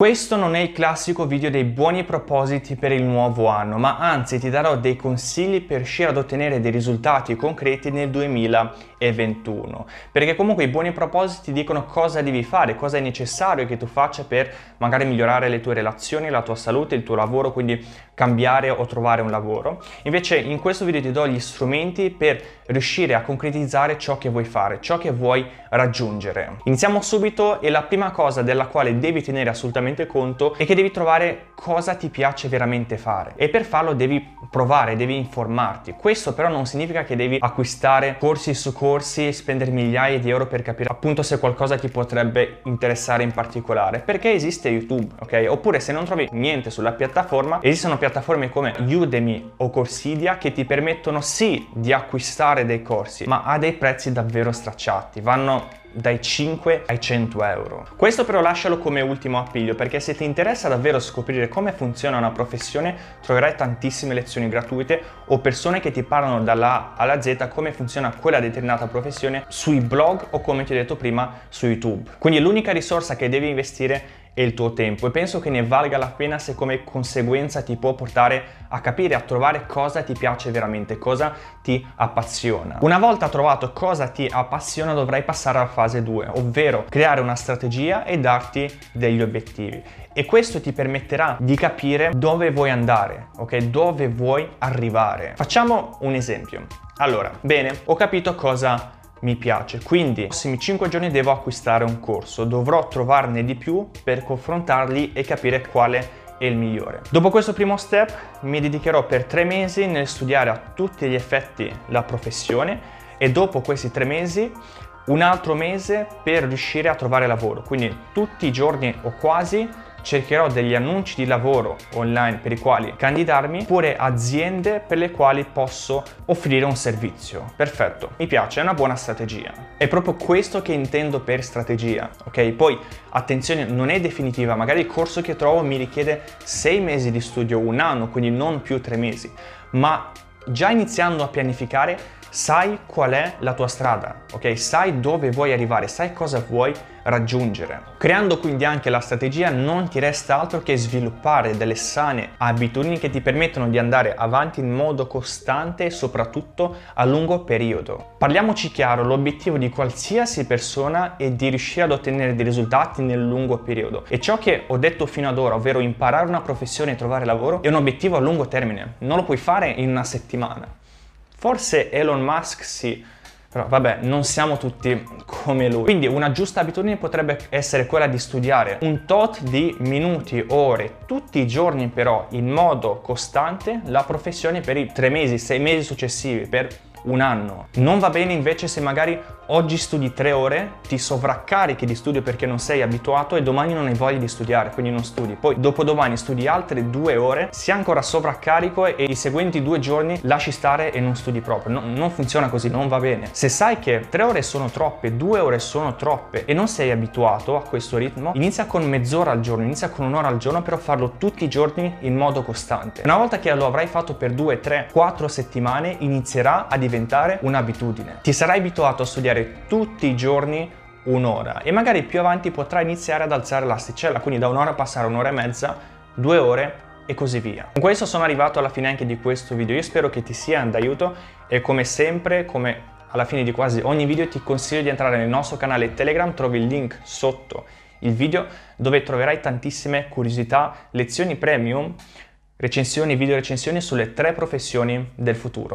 Questo non è il classico video dei buoni propositi per il nuovo anno, ma anzi ti darò dei consigli per riuscire ad ottenere dei risultati concreti nel 2021. Perché comunque i buoni propositi dicono cosa devi fare, cosa è necessario che tu faccia per magari migliorare le tue relazioni, la tua salute, il tuo lavoro, quindi cambiare o trovare un lavoro. Invece in questo video ti do gli strumenti per riuscire a concretizzare ciò che vuoi fare, ciò che vuoi raggiungere. Iniziamo subito e la prima cosa della quale devi tenere assolutamente veramente conto è che devi trovare cosa ti piace veramente fare e per farlo devi provare, devi informarti. Questo però non significa che devi acquistare corsi su corsi, spendere migliaia di euro per capire appunto se qualcosa ti potrebbe interessare in particolare, perché esiste YouTube, ok? Oppure se non trovi niente sulla piattaforma, esistono piattaforme come Udemy o Corsidia che ti permettono sì di acquistare dei corsi, ma a dei prezzi davvero stracciati. Vanno dai 5 ai 100 euro. Questo però lascialo come ultimo appiglio perché se ti interessa davvero scoprire come funziona una professione troverai tantissime lezioni gratuite o persone che ti parlano dalla A alla Z come funziona quella determinata professione sui blog o come ti ho detto prima su YouTube. Quindi l'unica risorsa che devi investire e il tuo tempo e penso che ne valga la pena se come conseguenza ti può portare a capire, a trovare cosa ti piace veramente, cosa ti appassiona. Una volta trovato cosa ti appassiona dovrai passare alla fase 2, ovvero creare una strategia e darti degli obiettivi. E questo ti permetterà di capire dove vuoi andare, ok? Dove vuoi arrivare. Facciamo un esempio. Allora, bene, ho capito cosa mi piace. Quindi, nei prossimi 5 giorni devo acquistare un corso, dovrò trovarne di più per confrontarli e capire quale è il migliore. Dopo questo primo step mi dedicherò per 3 mesi nel studiare a tutti gli effetti la professione e dopo questi 3 mesi un altro mese per riuscire a trovare lavoro. Quindi tutti i giorni o quasi cercherò degli annunci di lavoro online per i quali candidarmi oppure aziende per le quali posso offrire un servizio. Perfetto, mi piace, è una buona strategia. È proprio questo che intendo per strategia, ok? Poi attenzione, non è definitiva, magari il corso che trovo mi richiede sei mesi di studio, un anno, quindi non più tre mesi, ma già iniziando a pianificare sai qual è la tua strada, ok? Sai dove vuoi arrivare, sai cosa vuoi raggiungere. Creando quindi anche la strategia non ti resta altro che sviluppare delle sane abitudini che ti permettono di andare avanti in modo costante e soprattutto a lungo periodo. Parliamoci chiaro, l'obiettivo di qualsiasi persona è di riuscire ad ottenere dei risultati nel lungo periodo e ciò che ho detto fino ad ora, ovvero imparare una professione e trovare lavoro, è un obiettivo a lungo termine, non lo puoi fare in una settimana. Forse Elon Musk sì, però vabbè, non siamo tutti come lui. Quindi una giusta abitudine potrebbe essere quella di studiare un tot di minuti, ore, tutti i giorni però in modo costante la professione per i tre mesi, sei mesi successivi, per un anno. Non va bene invece se magari oggi studi tre ore, ti sovraccarichi di studio perché non sei abituato e domani non hai voglia di studiare, quindi non studi. Poi dopodomani studi altre due ore, sei ancora sovraccarico e i seguenti due giorni lasci stare e non studi proprio. No, non funziona così, non va bene. Se sai che tre ore sono troppe, due ore sono troppe e non sei abituato a questo ritmo, inizia con mezz'ora al giorno, inizia con un'ora al giorno, però farlo tutti i giorni in modo costante. Una volta che lo avrai fatto per due, tre, quattro settimane, inizierà a diventare un'abitudine. Ti sarai abituato a studiare studiare tutti i giorni un'ora e magari più avanti potrai iniziare ad alzare l'asticella, quindi da un'ora passare a un'ora e mezza, due ore e così via. Con questo sono arrivato alla fine anche di questo video, io spero che ti sia d'aiuto e come sempre, come alla fine di quasi ogni video ti consiglio di entrare nel nostro canale Telegram, trovi il link sotto il video dove troverai tantissime curiosità, lezioni premium, recensioni, video recensioni sulle tre professioni del futuro.